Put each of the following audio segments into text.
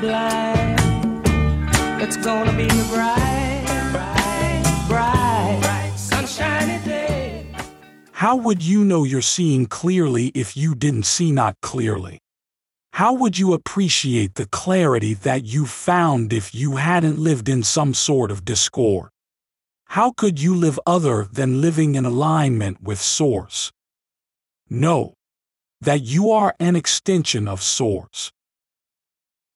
blind. It's gonna be a bright, bright, bright, sunshiny day. How would you know you're seeing clearly if you didn't see not clearly? How would you appreciate the clarity that you found if you hadn't lived in some sort of discord? How could you live other than living in alignment with Source? Know that you are an extension of Source.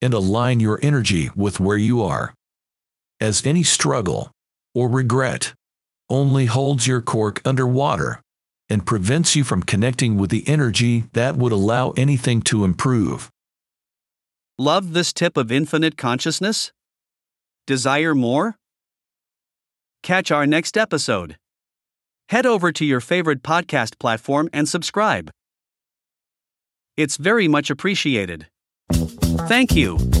and align your energy with where you are. As any struggle or regret only holds your cork underwater and prevents you from connecting with the energy that would allow anything to improve. Love this tip of infinite consciousness? Desire more? Catch our next episode. Head over to your favorite podcast platform and subscribe. It's very much appreciated. Thank you.